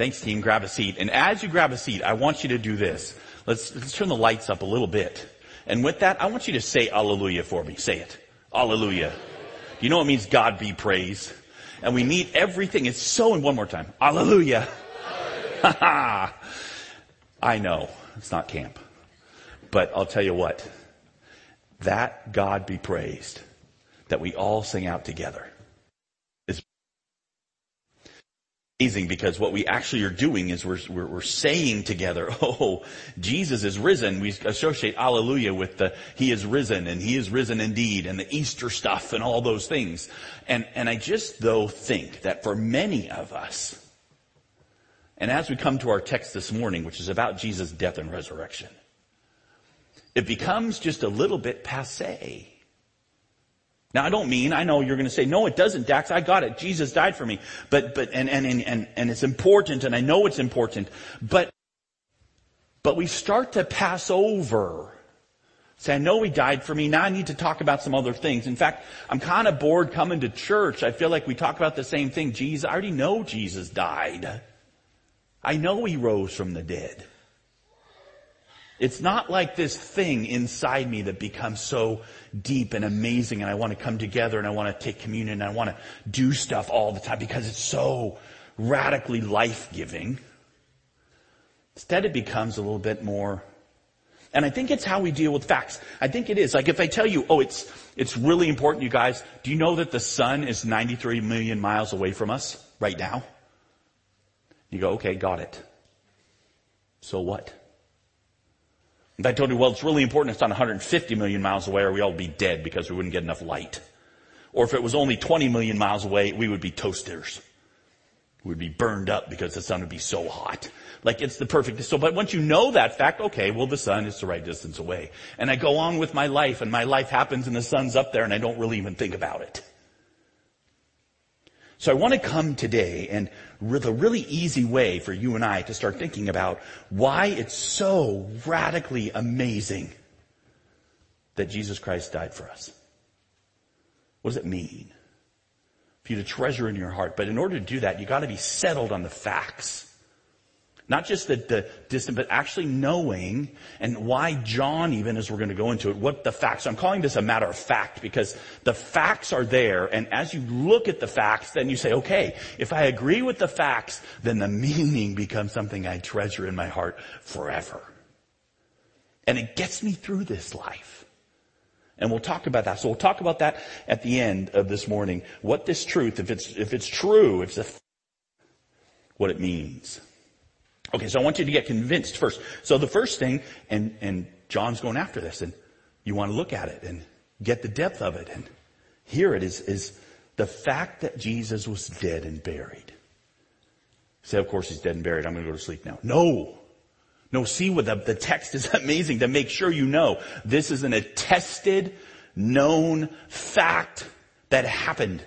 Thanks team, grab a seat. And as you grab a seat, I want you to do this. Let's, let's turn the lights up a little bit. And with that, I want you to say Alleluia for me. Say it. Alleluia. Do you know what it means God be praised? And we need everything. It's so, and one more time. Alleluia. I know. It's not camp. But I'll tell you what. That God be praised that we all sing out together is amazing because what we actually are doing is we're, we're, we're, saying together, oh, Jesus is risen. We associate Alleluia with the He is risen and He is risen indeed and the Easter stuff and all those things. And, and I just though think that for many of us, and as we come to our text this morning, which is about Jesus' death and resurrection, it becomes just a little bit passe. Now I don't mean, I know you're going to say, no it doesn't Dax, I got it, Jesus died for me. But, but, and, and, and, and it's important and I know it's important, but, but we start to pass over Say, I know he died for me. Now I need to talk about some other things. In fact, I'm kind of bored coming to church. I feel like we talk about the same thing. Jesus, I already know Jesus died. I know he rose from the dead. It's not like this thing inside me that becomes so deep and amazing and I want to come together and I want to take communion and I want to do stuff all the time because it's so radically life-giving. Instead it becomes a little bit more and I think it's how we deal with facts. I think it is. Like if I tell you, oh, it's, it's really important, you guys. Do you know that the sun is 93 million miles away from us right now? You go, okay, got it. So what? If I told you, well, it's really important it's not 150 million miles away or we all be dead because we wouldn't get enough light. Or if it was only 20 million miles away, we would be toasters. We'd be burned up because the sun would be so hot. Like it's the perfect, so, but once you know that fact, okay, well the sun is the right distance away. And I go on with my life and my life happens and the sun's up there and I don't really even think about it. So I want to come today and with a really easy way for you and I to start thinking about why it's so radically amazing that Jesus Christ died for us. What does it mean? For you to treasure in your heart. But in order to do that, you gotta be settled on the facts. Not just the, the distant, but actually knowing and why John even, as we're going to go into it, what the facts. So I'm calling this a matter of fact because the facts are there and as you look at the facts, then you say, okay, if I agree with the facts, then the meaning becomes something I treasure in my heart forever. And it gets me through this life. And we'll talk about that. So we'll talk about that at the end of this morning. What this truth, if it's, if it's true, if it's a, what it means. Okay, so I want you to get convinced first. So the first thing, and, and John's going after this, and you want to look at it and get the depth of it and hear it is, is the fact that Jesus was dead and buried. say, of course he's dead and buried. I'm going to go to sleep now. No. No, see what the, the text is amazing to make sure you know. This is an attested, known fact that happened.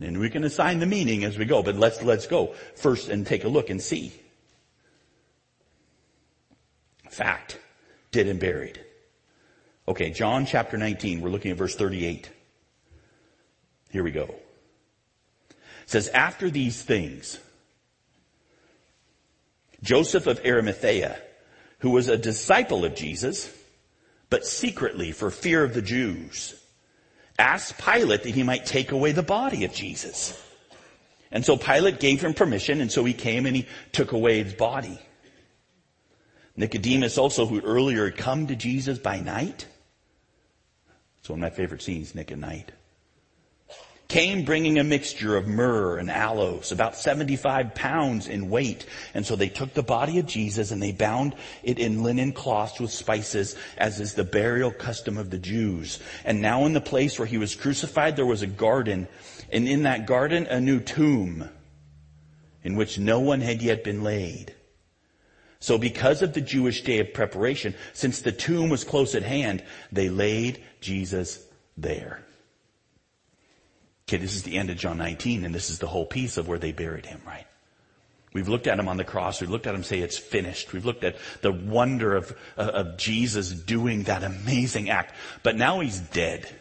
And we can assign the meaning as we go, but let's, let's go first and take a look and see. Fact. Dead and buried. Okay, John chapter 19, we're looking at verse 38. Here we go. It says, after these things, Joseph of Arimathea, who was a disciple of Jesus, but secretly for fear of the Jews, asked Pilate that he might take away the body of Jesus. And so Pilate gave him permission, and so he came and he took away his body. Nicodemus also, who earlier had come to Jesus by night. It's one of my favorite scenes, Nick at night came bringing a mixture of myrrh and aloes, about 75 pounds in weight. And so they took the body of Jesus and they bound it in linen cloths with spices, as is the burial custom of the Jews. And now in the place where he was crucified, there was a garden, and in that garden, a new tomb, in which no one had yet been laid. So because of the Jewish day of preparation, since the tomb was close at hand, they laid Jesus there. Okay, this is the end of John 19, and this is the whole piece of where they buried him, right? We've looked at him on the cross. We've looked at him say it's finished. We've looked at the wonder of, uh, of Jesus doing that amazing act. But now he's dead.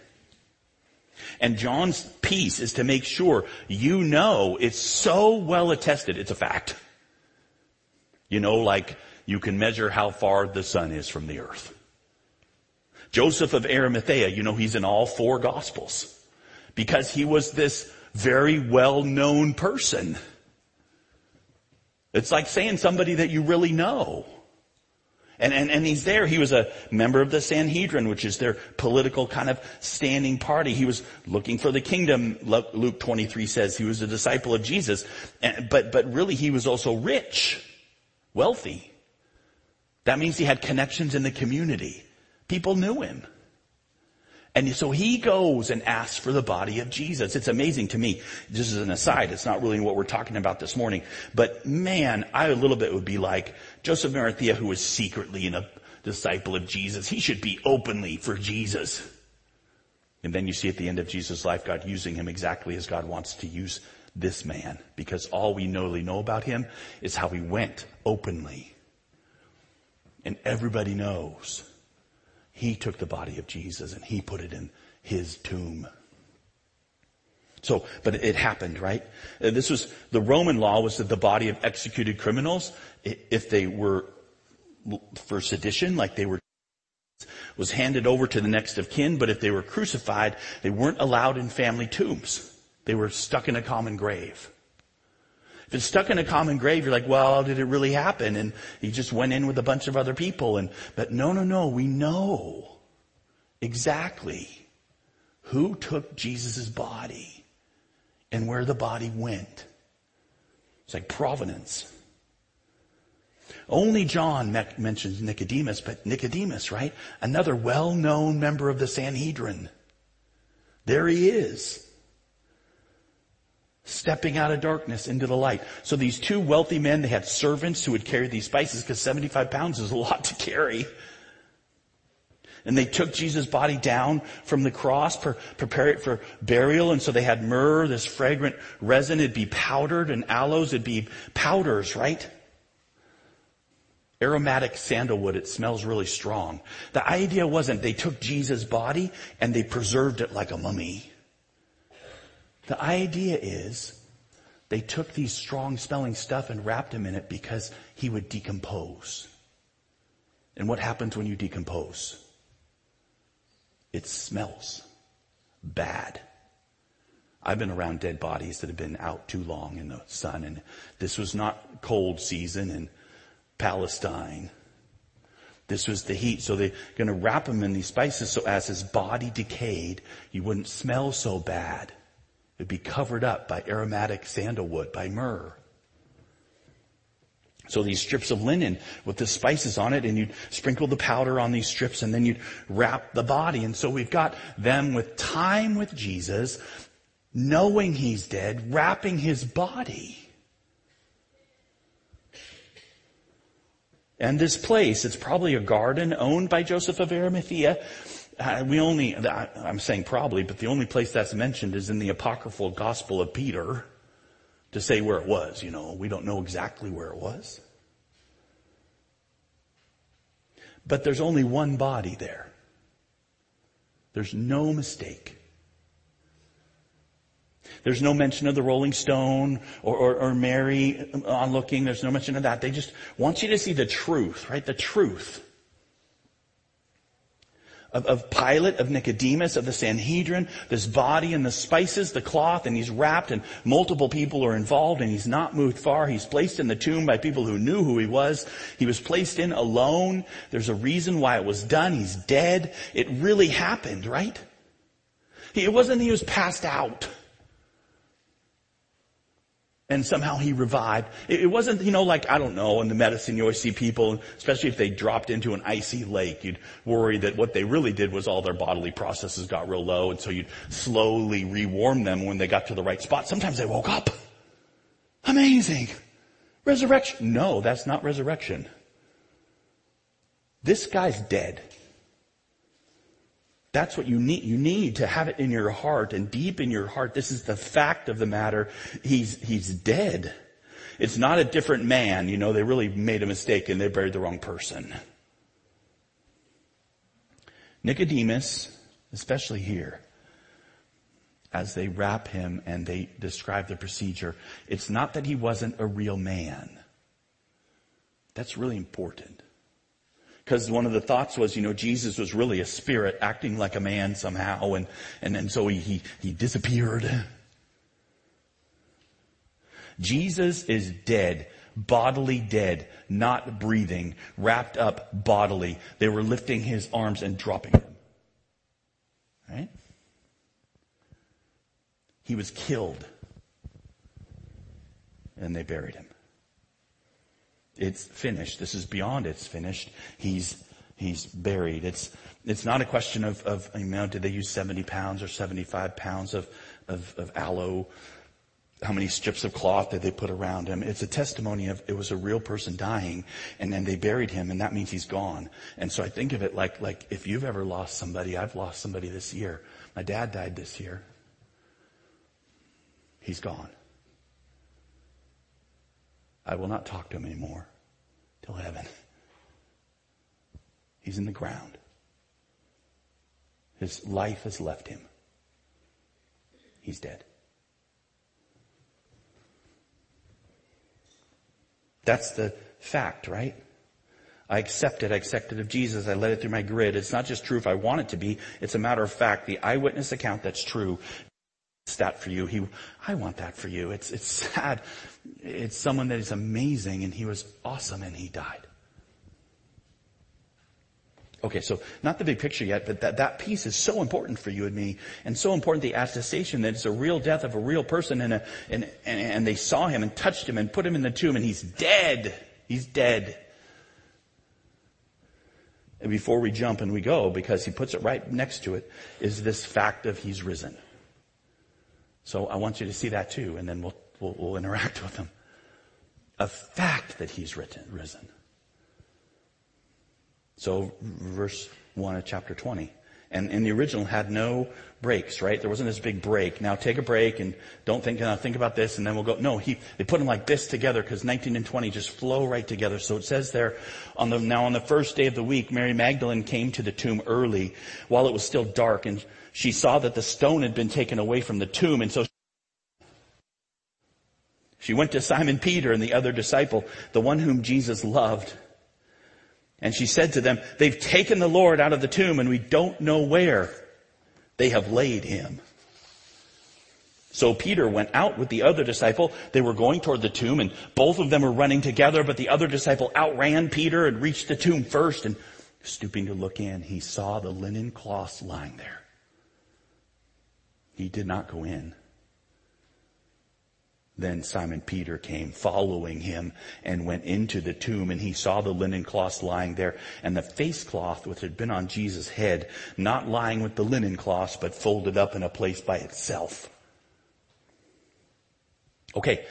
And John's piece is to make sure you know it's so well attested, it's a fact. You know, like you can measure how far the sun is from the earth. Joseph of Arimathea, you know, he's in all four gospels because he was this very well known person. It's like saying somebody that you really know. And, and, and he's there. He was a member of the Sanhedrin, which is their political kind of standing party. He was looking for the kingdom. Luke 23 says he was a disciple of Jesus. But, but really he was also rich, wealthy. That means he had connections in the community. People knew him. And so he goes and asks for the body of Jesus. It's amazing to me. This is an aside, it's not really what we're talking about this morning. But man, I a little bit would be like Joseph Arimathea, who was secretly a disciple of Jesus. He should be openly for Jesus. And then you see at the end of Jesus' life, God using him exactly as God wants to use this man. Because all we really know about him is how he went openly. And everybody knows he took the body of Jesus and he put it in his tomb. So, but it happened, right? Uh, this was, the Roman law was that the body of executed criminals, if they were for sedition, like they were, was handed over to the next of kin, but if they were crucified, they weren't allowed in family tombs. They were stuck in a common grave. If it's stuck in a common grave, you're like, well, did it really happen? And he just went in with a bunch of other people. And, but no, no, no, we know exactly who took Jesus' body and where the body went. It's like provenance. Only John mentions Nicodemus, but Nicodemus, right? Another well-known member of the Sanhedrin. There he is stepping out of darkness into the light. So these two wealthy men, they had servants who would carry these spices because 75 pounds is a lot to carry. And they took Jesus' body down from the cross, per, prepare it for burial. And so they had myrrh, this fragrant resin. It'd be powdered and aloes. It'd be powders, right? Aromatic sandalwood. It smells really strong. The idea wasn't they took Jesus' body and they preserved it like a mummy. The idea is they took these strong smelling stuff and wrapped him in it because he would decompose. And what happens when you decompose? It smells bad. I've been around dead bodies that have been out too long in the sun and this was not cold season in Palestine. This was the heat. So they're going to wrap him in these spices so as his body decayed, he wouldn't smell so bad. It'd be covered up by aromatic sandalwood, by myrrh. So these strips of linen with the spices on it and you'd sprinkle the powder on these strips and then you'd wrap the body. And so we've got them with time with Jesus, knowing he's dead, wrapping his body. And this place, it's probably a garden owned by Joseph of Arimathea. We only, I'm saying probably, but the only place that's mentioned is in the apocryphal gospel of Peter to say where it was, you know. We don't know exactly where it was. But there's only one body there. There's no mistake. There's no mention of the Rolling Stone or, or, or Mary on looking. There's no mention of that. They just want you to see the truth, right? The truth of, of Pilate, of Nicodemus, of the Sanhedrin, this body and the spices, the cloth, and he's wrapped and multiple people are involved and he's not moved far. He's placed in the tomb by people who knew who he was. He was placed in alone. There's a reason why it was done. He's dead. It really happened, right? It wasn't he was passed out and somehow he revived. It, wasn't, you know, like, I don't know, in the medicine you always see people, especially if they dropped into an icy lake, you'd worry that what they really did was all their bodily processes got real low, and so you'd slowly rewarm them when they got to the right spot. Sometimes they woke up. Amazing. Resurrection. No, that's not resurrection. This guy's dead. That's what you need. You need to have it in your heart and deep in your heart. This is the fact of the matter. He's, he's dead. It's not a different man. You know, they really made a mistake and they buried the wrong person. Nicodemus, especially here, as they wrap him and they describe the procedure, it's not that he wasn't a real man. That's really important. Because one of the thoughts was, you know, Jesus was really a spirit acting like a man somehow and, and, and so he, he, he disappeared. Jesus is dead, bodily dead, not breathing, wrapped up bodily. They were lifting his arms and dropping him. Right? He was killed. And they buried him. It's finished. This is beyond it's finished. He's, he's buried. It's, it's not a question of, of, you know, did they use 70 pounds or 75 pounds of, of, of aloe? How many strips of cloth did they put around him? It's a testimony of it was a real person dying and then they buried him and that means he's gone. And so I think of it like, like if you've ever lost somebody, I've lost somebody this year. My dad died this year. He's gone. I will not talk to him anymore till heaven. He's in the ground. His life has left him. He's dead. That's the fact, right? I accept it. I accept it of Jesus. I let it through my grid. It's not just true if I want it to be. It's a matter of fact. The eyewitness account that's true that for you. He, I want that for you. It's, it's sad. It's someone that is amazing and he was awesome and he died. Okay, so not the big picture yet, but that, that piece is so important for you and me, and so important the attestation that it's a real death of a real person, and, a, and, and, and they saw him and touched him and put him in the tomb, and he's dead. He's dead. And before we jump and we go, because he puts it right next to it, is this fact of he's risen. So I want you to see that too, and then we'll, we'll, we'll interact with them. A fact that he's written, risen. So verse 1 of chapter 20. And, and the original had no breaks, right? There wasn't this big break. Now take a break and don't think, uh, think about this and then we'll go. No, he, they put them like this together because 19 and 20 just flow right together. So it says there on the, now on the first day of the week, Mary Magdalene came to the tomb early while it was still dark and she saw that the stone had been taken away from the tomb and so she went to Simon Peter and the other disciple, the one whom Jesus loved. And she said to them, they've taken the Lord out of the tomb and we don't know where they have laid him. So Peter went out with the other disciple. They were going toward the tomb and both of them were running together, but the other disciple outran Peter and reached the tomb first and stooping to look in, he saw the linen cloths lying there. He did not go in. Then Simon Peter came following him and went into the tomb and he saw the linen cloths lying there and the face cloth which had been on Jesus' head, not lying with the linen cloths, but folded up in a place by itself. Okay.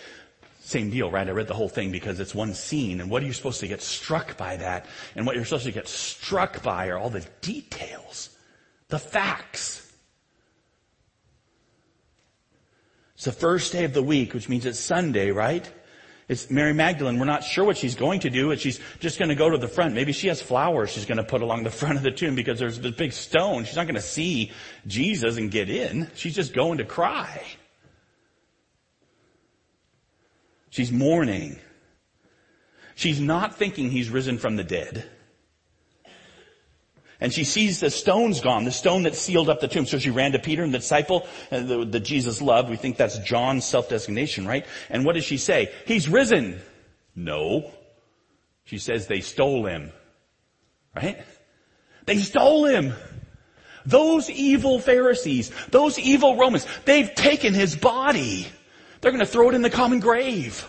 Same deal, right? I read the whole thing because it's one scene and what are you supposed to get struck by that? And what you're supposed to get struck by are all the details, the facts. It's the first day of the week, which means it's Sunday, right? It's Mary Magdalene. We're not sure what she's going to do, she's just going to go to the front. Maybe she has flowers she's going to put along the front of the tomb because there's this big stone. She's not going to see Jesus and get in. She's just going to cry. She's mourning. She's not thinking he's risen from the dead. And she sees the stone's gone, the stone that sealed up the tomb. So she ran to Peter and the disciple uh, that Jesus loved. We think that's John's self-designation, right? And what does she say? He's risen. No. She says they stole him. Right? They stole him. Those evil Pharisees, those evil Romans, they've taken his body. They're going to throw it in the common grave.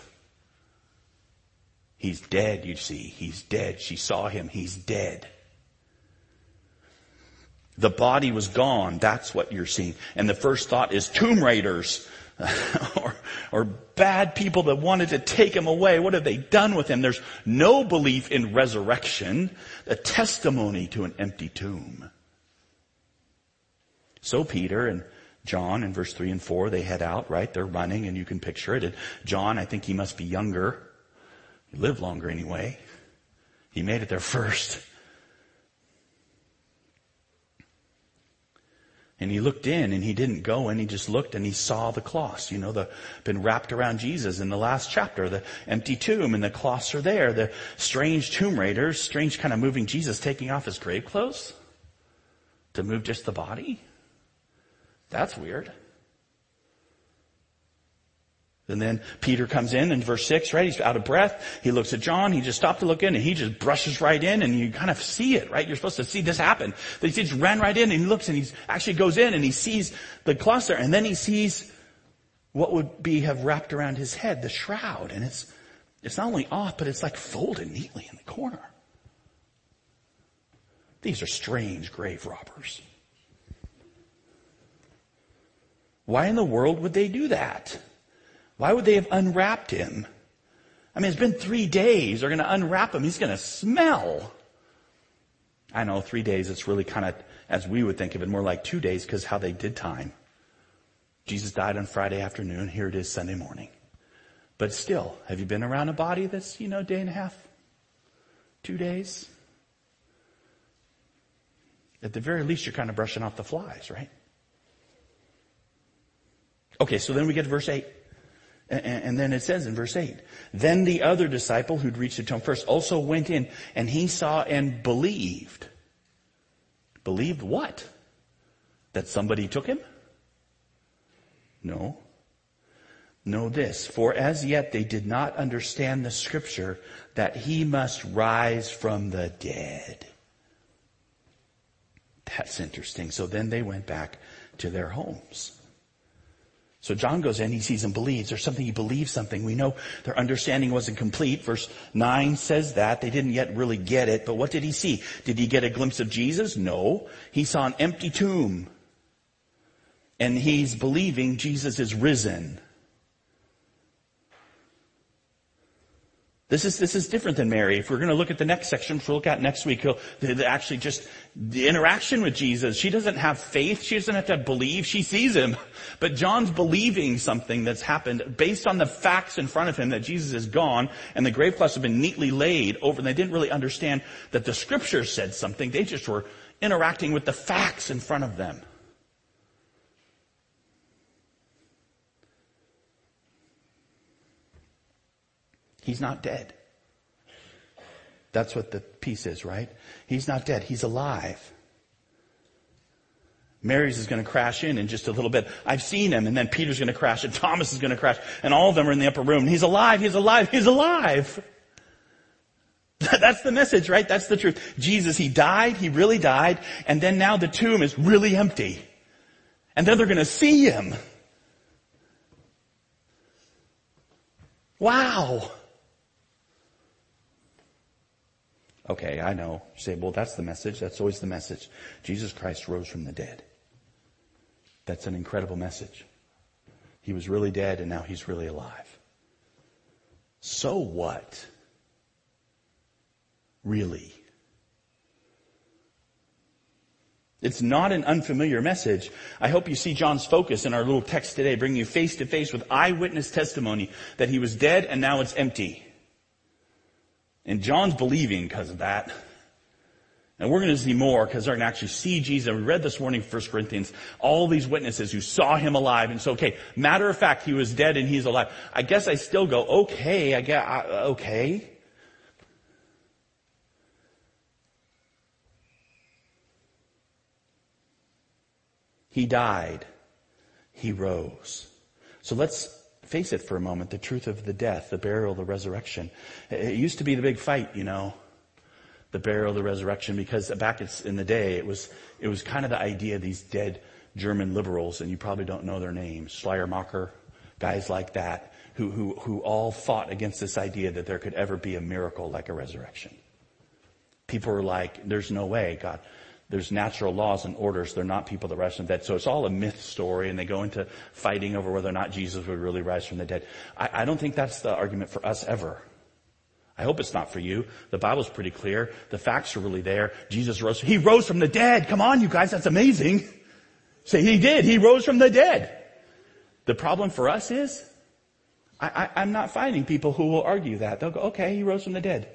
He's dead, you see. He's dead. She saw him. He's dead. The body was gone. That's what you're seeing. And the first thought is tomb raiders. or, or bad people that wanted to take him away. What have they done with him? There's no belief in resurrection, a testimony to an empty tomb. So Peter and John in verse 3 and 4, they head out, right? They're running and you can picture it. And John, I think he must be younger. He lived longer anyway. He made it there first. And he looked in and he didn't go and he just looked and he saw the cloths, you know, the, been wrapped around Jesus in the last chapter, the empty tomb and the cloths are there, the strange tomb raiders, strange kind of moving Jesus taking off his grave clothes to move just the body. That's weird. And then Peter comes in in verse 6, right? He's out of breath. He looks at John. He just stopped to look in and he just brushes right in and you kind of see it, right? You're supposed to see this happen. He just ran right in and he looks and he actually goes in and he sees the cluster and then he sees what would be have wrapped around his head, the shroud. And it's, it's not only off, but it's like folded neatly in the corner. These are strange grave robbers. Why in the world would they do that? Why would they have unwrapped him? I mean, it's been three days. They're going to unwrap him. He's going to smell. I know three days, it's really kind of, as we would think of it, more like two days because how they did time. Jesus died on Friday afternoon. Here it is Sunday morning. But still, have you been around a body that's, you know, day and a half? Two days? At the very least, you're kind of brushing off the flies, right? Okay, so then we get to verse 8. And then it says in verse 8, then the other disciple who'd reached the tomb first also went in and he saw and believed. Believed what? That somebody took him? No. Know this, for as yet they did not understand the scripture that he must rise from the dead. That's interesting. So then they went back to their homes. So John goes in, he sees and believes. There's something he believes something. We know their understanding wasn't complete. Verse 9 says that. They didn't yet really get it. But what did he see? Did he get a glimpse of Jesus? No. He saw an empty tomb. And he's believing Jesus is risen. This is, this is different than Mary. If we're going to look at the next section, which we'll look at next week, the, the, actually just the interaction with Jesus. She doesn't have faith. She doesn't have to believe. She sees him. But John's believing something that's happened based on the facts in front of him that Jesus is gone and the grave cloths have been neatly laid over and they didn't really understand that the scriptures said something. They just were interacting with the facts in front of them. He's not dead. That's what the piece is, right? He's not dead. He's alive. Mary's is going to crash in in just a little bit. I've seen him, and then Peter's going to crash, and Thomas is going to crash, and all of them are in the upper room. He's alive. He's alive. He's alive. That's the message, right? That's the truth. Jesus, He died. He really died. And then now the tomb is really empty. And then they're going to see Him. Wow. Okay, I know. You say, well, that's the message. That's always the message. Jesus Christ rose from the dead. That's an incredible message. He was really dead and now he's really alive. So what? Really? It's not an unfamiliar message. I hope you see John's focus in our little text today, bringing you face to face with eyewitness testimony that he was dead and now it's empty. And John's believing because of that. And we're going to see more because they're going to actually see Jesus. We read this morning, 1 Corinthians, all these witnesses who saw him alive. And so, okay, matter of fact, he was dead and he's alive. I guess I still go, okay, I get, okay. He died. He rose. So let's face it for a moment, the truth of the death, the burial, the resurrection. It used to be the big fight, you know, the burial, the resurrection, because back in the day, it was, it was kind of the idea of these dead German liberals, and you probably don't know their names, Schleiermacher, guys like that, who, who, who all fought against this idea that there could ever be a miracle like a resurrection. People were like, there's no way, God there's natural laws and orders. They're not people that rise from the dead. So it's all a myth story and they go into fighting over whether or not Jesus would really rise from the dead. I, I don't think that's the argument for us ever. I hope it's not for you. The Bible's pretty clear. The facts are really there. Jesus rose. He rose from the dead. Come on, you guys. That's amazing. Say he did. He rose from the dead. The problem for us is, I, am not finding people who will argue that. They'll go, okay, he rose from the dead.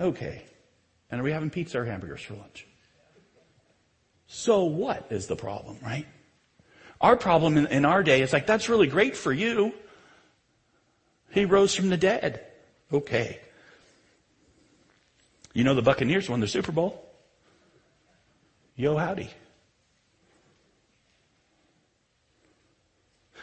Okay. And are we having pizza or hamburgers for lunch? So what is the problem, right? Our problem in, in our day is like, that's really great for you. He rose from the dead. Okay. You know the Buccaneers won the Super Bowl. Yo howdy.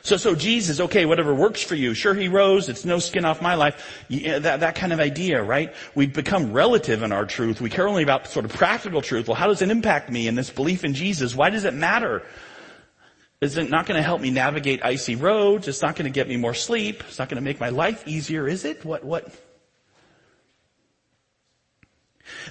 So, so Jesus, okay, whatever works for you. Sure, he rose. It's no skin off my life. Yeah, uh, that, that kind of idea, right? We become relative in our truth. We care only about sort of practical truth. Well, how does it impact me in this belief in Jesus? Why does it matter? Is it not going to help me navigate icy roads? It's not going to get me more sleep. It's not going to make my life easier, is it? What, what?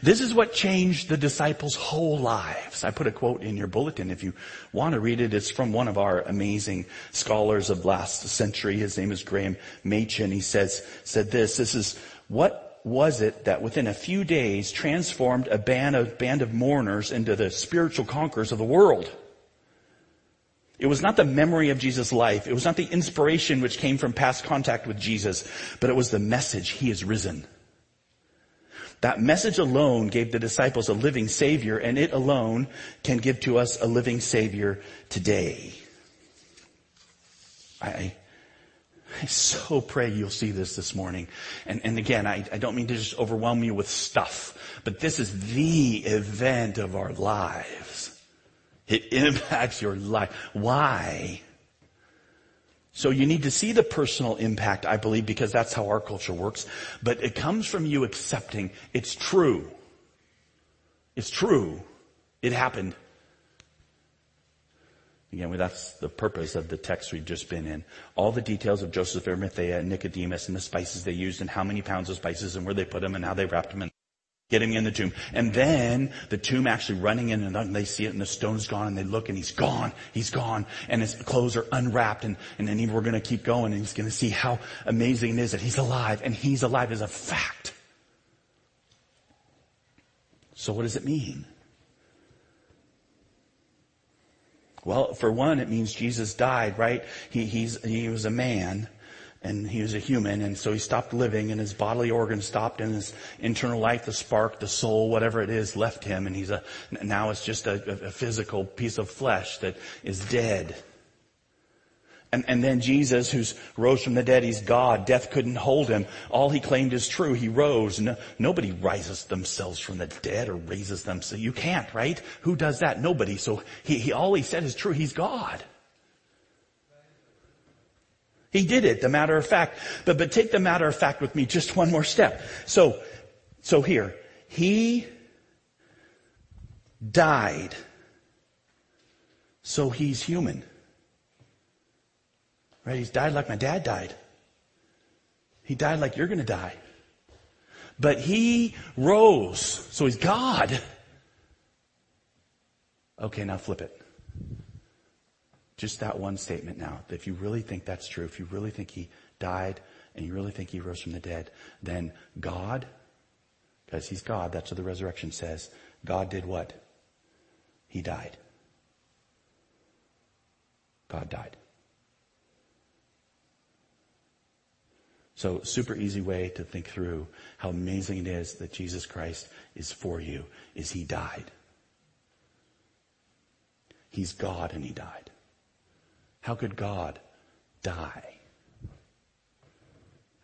This is what changed the disciples' whole lives. I put a quote in your bulletin if you want to read it. It's from one of our amazing scholars of last century. His name is Gresham Machen. He says, said this, this is what was it that within a few days transformed a band of, band of mourners into the spiritual conquerors of the world? It was not the memory of Jesus' life. It was not the inspiration which came from past contact with Jesus, but it was the message, He is risen. That message alone gave the disciples a living savior and it alone can give to us a living savior today. I, I so pray you'll see this this morning. And, and again, I, I don't mean to just overwhelm you with stuff, but this is the event of our lives. It impacts your life. Why? So you need to see the personal impact, I believe, because that's how our culture works. But it comes from you accepting it's true. It's true. It happened. Again, that's the purpose of the text we've just been in. All the details of Joseph Arimathea and Nicodemus and the spices they used and how many pounds of spices and where they put them and how they wrapped them in getting in the tomb. And then the tomb actually running in and they see it and the stone's gone and they look and he's gone. He's gone. And his clothes are unwrapped and, and then we're going to keep going and he's going to see how amazing it is that he's alive and he's alive as a fact. So what does it mean? Well, for one, it means Jesus died, right? He, he's, he was a man and he was a human, and so he stopped living, and his bodily organs stopped, and his internal life, the spark, the soul, whatever it is, left him, and he's a, now it's just a, a physical piece of flesh that is dead. And, and then Jesus, who's rose from the dead, he's God. Death couldn't hold him. All he claimed is true. He rose. No, nobody rises themselves from the dead or raises them. So you can't, right? Who does that? Nobody. So he, he all he said is true. He's God. He did it, the matter of fact. But, but take the matter of fact with me just one more step. So, so here, he died. So he's human. Right? He's died like my dad died. He died like you're gonna die. But he rose. So he's God. Okay, now flip it. Just that one statement now. If you really think that's true, if you really think he died and you really think he rose from the dead, then God, because he's God, that's what the resurrection says, God did what? He died. God died. So, super easy way to think through how amazing it is that Jesus Christ is for you is he died. He's God and he died. How could God die?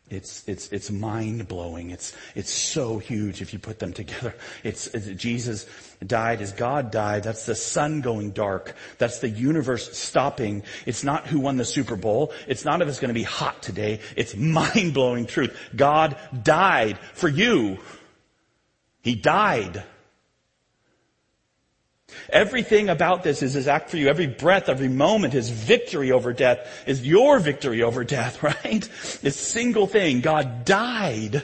It's, it's, it's mind blowing. It's, it's so huge if you put them together. It's, it's, Jesus died as God died. That's the sun going dark. That's the universe stopping. It's not who won the Super Bowl. It's not if it's going to be hot today. It's mind blowing truth. God died for you. He died. Everything about this is his act for you. Every breath, every moment, his victory over death is your victory over death, right? This single thing, God died.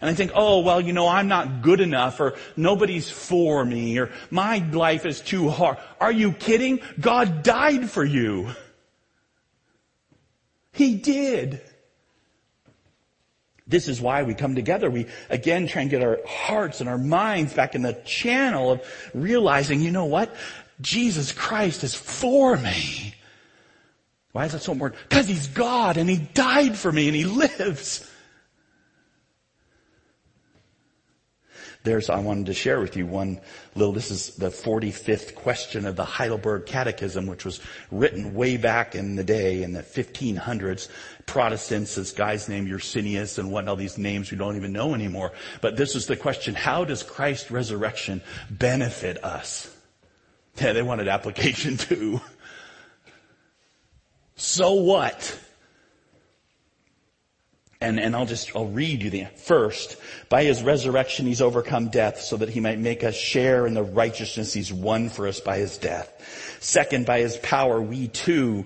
And I think, oh, well, you know, I'm not good enough or nobody's for me or my life is too hard. Are you kidding? God died for you. He did. This is why we come together. We again try and get our hearts and our minds back in the channel of realizing, you know what? Jesus Christ is for me. Why is that so important? Because He's God and He died for me and He lives. There's, I wanted to share with you one little, this is the 45th question of the Heidelberg Catechism, which was written way back in the day in the 1500s. Protestants, this guy's named Ursinus and what all these names we don't even know anymore. But this is the question, how does Christ's resurrection benefit us? Yeah, they wanted application too. So what? And, and I'll just, I'll read you the first. By his resurrection, he's overcome death so that he might make us share in the righteousness he's won for us by his death. Second, by his power, we too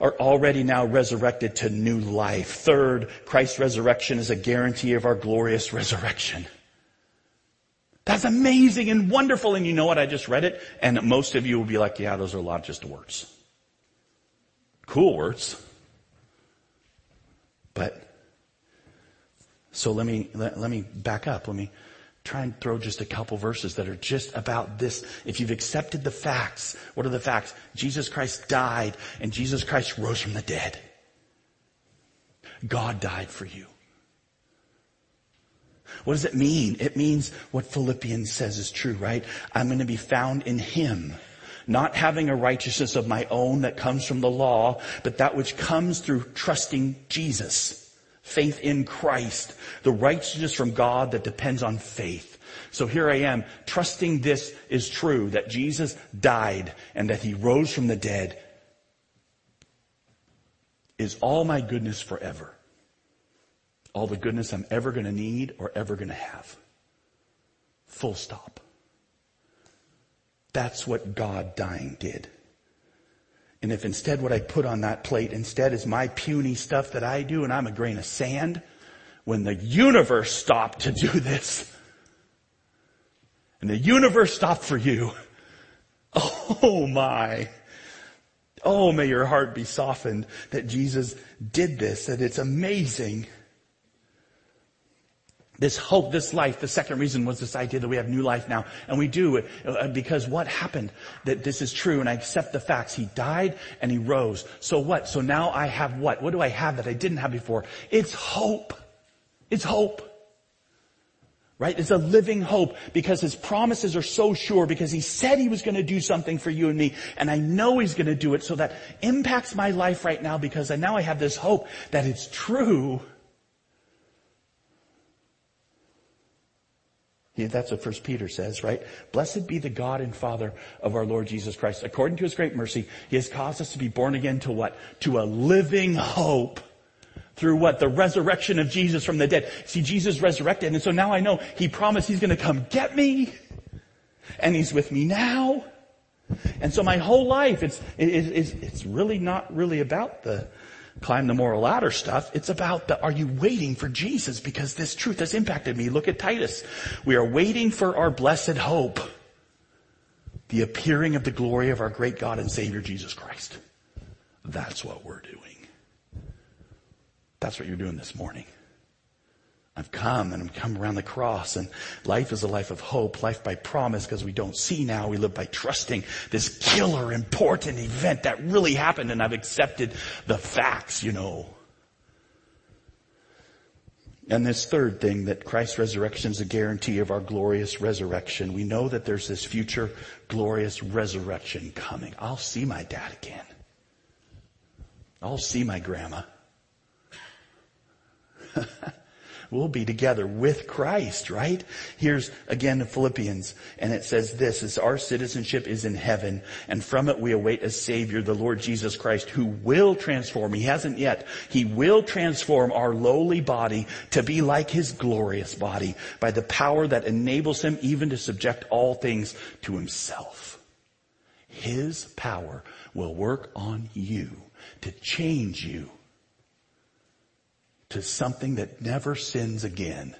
are already now resurrected to new life. Third, Christ's resurrection is a guarantee of our glorious resurrection. That's amazing and wonderful. And you know what? I just read it and most of you will be like, yeah, those are a lot just words. Cool words. But so let me, let, let me back up. Let me try and throw just a couple verses that are just about this. If you've accepted the facts, what are the facts? Jesus Christ died and Jesus Christ rose from the dead. God died for you. What does it mean? It means what Philippians says is true, right? I'm going to be found in Him. Not having a righteousness of my own that comes from the law, but that which comes through trusting Jesus faith in Christ, the righteousness from God that depends on faith. So here I am, trusting this is true, that Jesus died and that he rose from the dead is all my goodness forever. All the goodness I'm ever going to need or ever going to have. Full stop. That's what God dying did. And if instead what I put on that plate instead is my puny stuff that I do and I'm a grain of sand, when the universe stopped to do this, and the universe stopped for you, oh my, oh may your heart be softened that Jesus did this, that it's amazing this hope, this life. The second reason was this idea that we have new life now. And we do uh, because what happened? That this is true and I accept the facts. He died and he rose. So what? So now I have what? What do I have that I didn't have before? It's hope. It's hope. Right? It's a living hope because his promises are so sure because he said he was going to do something for you and me and I know he's going to do it so that impacts my life right now because now I have this hope that it's true That's what First Peter says, right? Blessed be the God and Father of our Lord Jesus Christ. According to his great mercy, he has caused us to be born again to what? To a living hope through what? The resurrection of Jesus from the dead. See, Jesus resurrected, and so now I know he promised he's gonna come get me, and he's with me now. And so my whole life, it's, it's, it's really not really about the, climb the moral ladder stuff. It's about the, are you waiting for Jesus? Because this truth has impacted me. Look at Titus. We are waiting for our blessed hope. The appearing of the glory of our great God and Savior Jesus Christ. That's what we're doing. That's what you're doing this morning. I've come and I've come around the cross and life is a life of hope, life by promise because we don't see now. We live by trusting this killer important event that really happened and I've accepted the facts, you know. And this third thing that Christ's resurrection is a guarantee of our glorious resurrection. We know that there's this future glorious resurrection coming. I'll see my dad again. I'll see my grandma. We'll be together with Christ, right? Here's again the Philippians, and it says this, is our citizenship is in heaven, and from it we await a savior, the Lord Jesus Christ, who will transform, he hasn't yet, he will transform our lowly body to be like his glorious body by the power that enables him even to subject all things to himself. His power will work on you to change you to something that never sins again,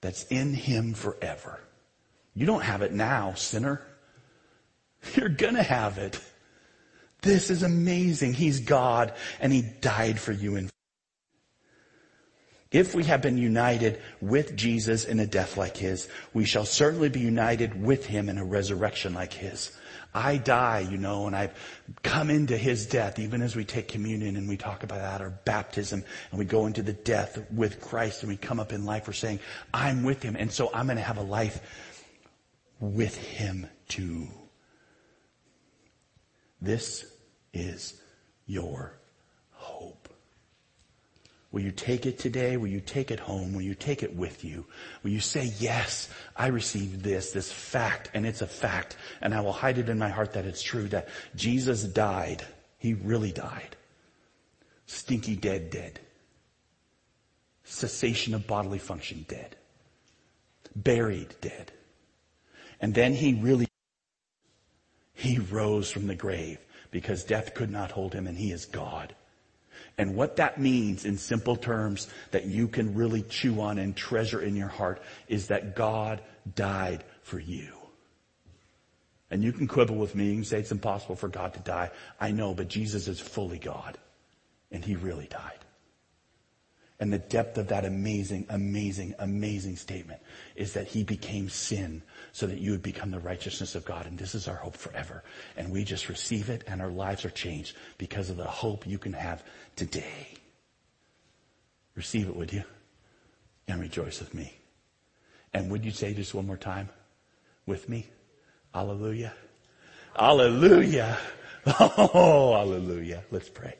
that's in Him forever. You don't have it now, sinner. You're gonna have it. This is amazing. He's God and He died for you in If we have been united with Jesus in a death like his, we shall certainly be united with him in a resurrection like his. I die, you know, and I've come into his death, even as we take communion and we talk about that, or baptism, and we go into the death with Christ and we come up in life, we're saying, I'm with him, and so I'm going to have a life with him too. This is your. Will you take it today? Will you take it home? Will you take it with you? Will you say, yes, I received this, this fact, and it's a fact, and I will hide it in my heart that it's true, that Jesus died. He really died. Stinky dead, dead. Cessation of bodily function, dead. Buried, dead. And then he really, he rose from the grave because death could not hold him and he is God. And what that means in simple terms that you can really chew on and treasure in your heart is that God died for you. And you can quibble with me and say it's impossible for God to die. I know, but Jesus is fully God. And he really died. And the depth of that amazing, amazing, amazing statement is that he became sin so that you would become the righteousness of God. And this is our hope forever. And we just receive it and our lives are changed because of the hope you can have today. Receive it, would you? And rejoice with me. And would you say just one more time with me? Hallelujah. Hallelujah. Oh, hallelujah. Let's pray.